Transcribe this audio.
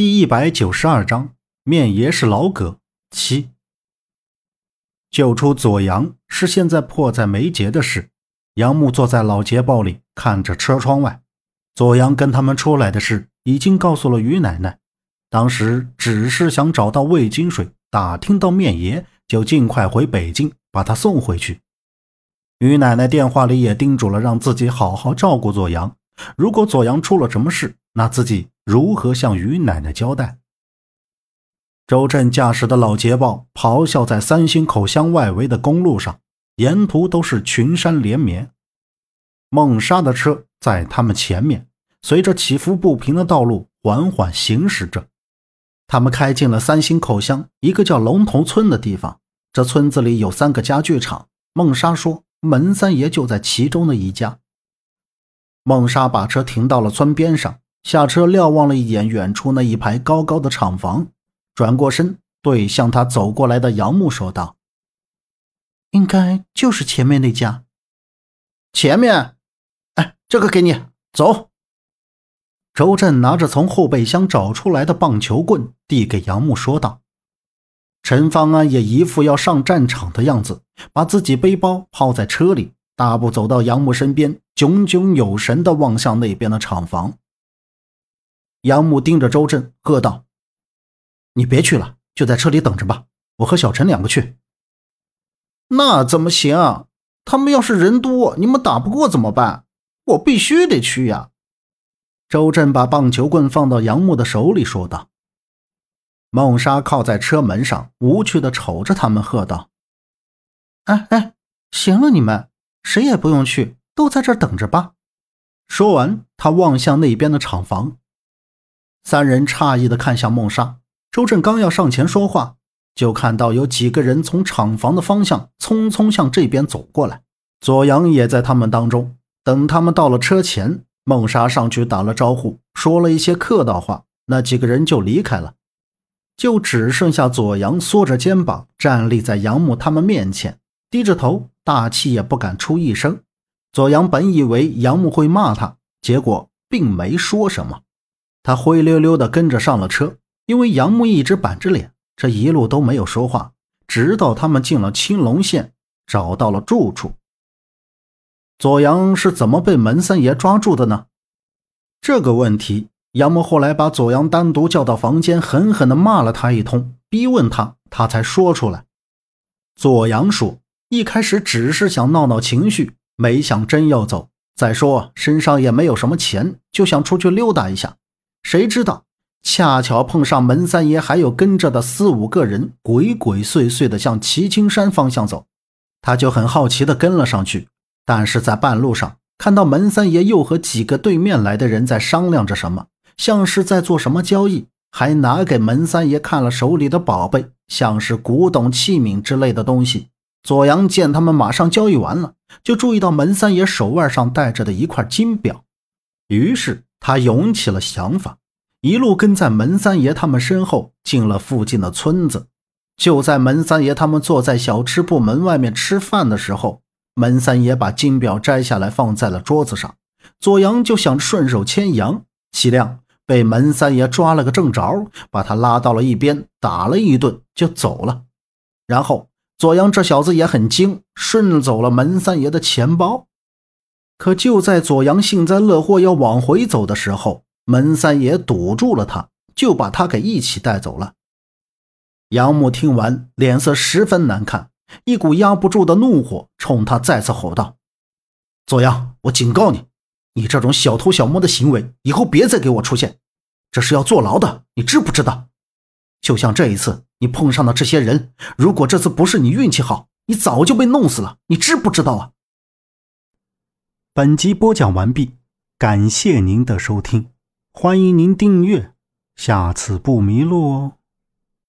第一百九十二章，面爷是老葛七。救出左阳是现在迫在眉睫的事。杨木坐在老捷豹里，看着车窗外。左阳跟他们出来的事已经告诉了于奶奶，当时只是想找到魏金水，打听到面爷，就尽快回北京把他送回去。于奶奶电话里也叮嘱了，让自己好好照顾左阳。如果左阳出了什么事，那自己。如何向于奶奶交代？周震驾驶的老捷豹咆哮在三星口乡外围的公路上，沿途都是群山连绵。孟莎的车在他们前面，随着起伏不平的道路缓缓行驶着。他们开进了三星口乡一个叫龙头村的地方。这村子里有三个家具厂，孟莎说门三爷就在其中的一家。孟莎把车停到了村边上。下车瞭望了一眼远处那一排高高的厂房，转过身对向他走过来的杨木说道：“应该就是前面那家。前面，哎，这个给你，走。”周震拿着从后备箱找出来的棒球棍递给杨木说道。陈方安也一副要上战场的样子，把自己背包抛在车里，大步走到杨木身边，炯炯有神地望向那边的厂房。杨木盯着周震，喝道：“你别去了，就在车里等着吧。我和小陈两个去。”那怎么行？他们要是人多，你们打不过怎么办？我必须得去呀！周震把棒球棍放到杨木的手里，说道。孟莎靠在车门上，无趣地瞅着他们，喝道：“哎哎，行了，你们谁也不用去，都在这儿等着吧。”说完，他望向那边的厂房。三人诧异地看向孟莎，周震刚要上前说话，就看到有几个人从厂房的方向匆匆向这边走过来。左阳也在他们当中。等他们到了车前，孟莎上去打了招呼，说了一些客套话，那几个人就离开了，就只剩下左阳缩着肩膀站立在杨木他们面前，低着头，大气也不敢出一声。左阳本以为杨木会骂他，结果并没说什么。他灰溜溜地跟着上了车，因为杨木一直板着脸，这一路都没有说话，直到他们进了青龙县，找到了住处。左阳是怎么被门三爷抓住的呢？这个问题，杨木后来把左阳单独叫到房间，狠狠地骂了他一通，逼问他，他才说出来。左阳说，一开始只是想闹闹情绪，没想真要走。再说身上也没有什么钱，就想出去溜达一下。谁知道，恰巧碰上门三爷还有跟着的四五个人，鬼鬼祟祟的向齐青山方向走，他就很好奇的跟了上去。但是在半路上，看到门三爷又和几个对面来的人在商量着什么，像是在做什么交易，还拿给门三爷看了手里的宝贝，像是古董器皿之类的东西。左阳见他们马上交易完了，就注意到门三爷手腕上戴着的一块金表，于是。他涌起了想法，一路跟在门三爷他们身后，进了附近的村子。就在门三爷他们坐在小吃部门外面吃饭的时候，门三爷把金表摘下来放在了桌子上。左阳就想顺手牵羊，岂料被门三爷抓了个正着，把他拉到了一边，打了一顿就走了。然后左阳这小子也很精，顺走了门三爷的钱包。可就在左阳幸灾乐祸要往回走的时候，门三爷堵住了他，就把他给一起带走了。杨木听完，脸色十分难看，一股压不住的怒火冲他再次吼道：“左阳，我警告你，你这种小偷小摸的行为，以后别再给我出现，这是要坐牢的，你知不知道？就像这一次你碰上的这些人，如果这次不是你运气好，你早就被弄死了，你知不知道啊？”本集播讲完毕，感谢您的收听，欢迎您订阅，下次不迷路哦。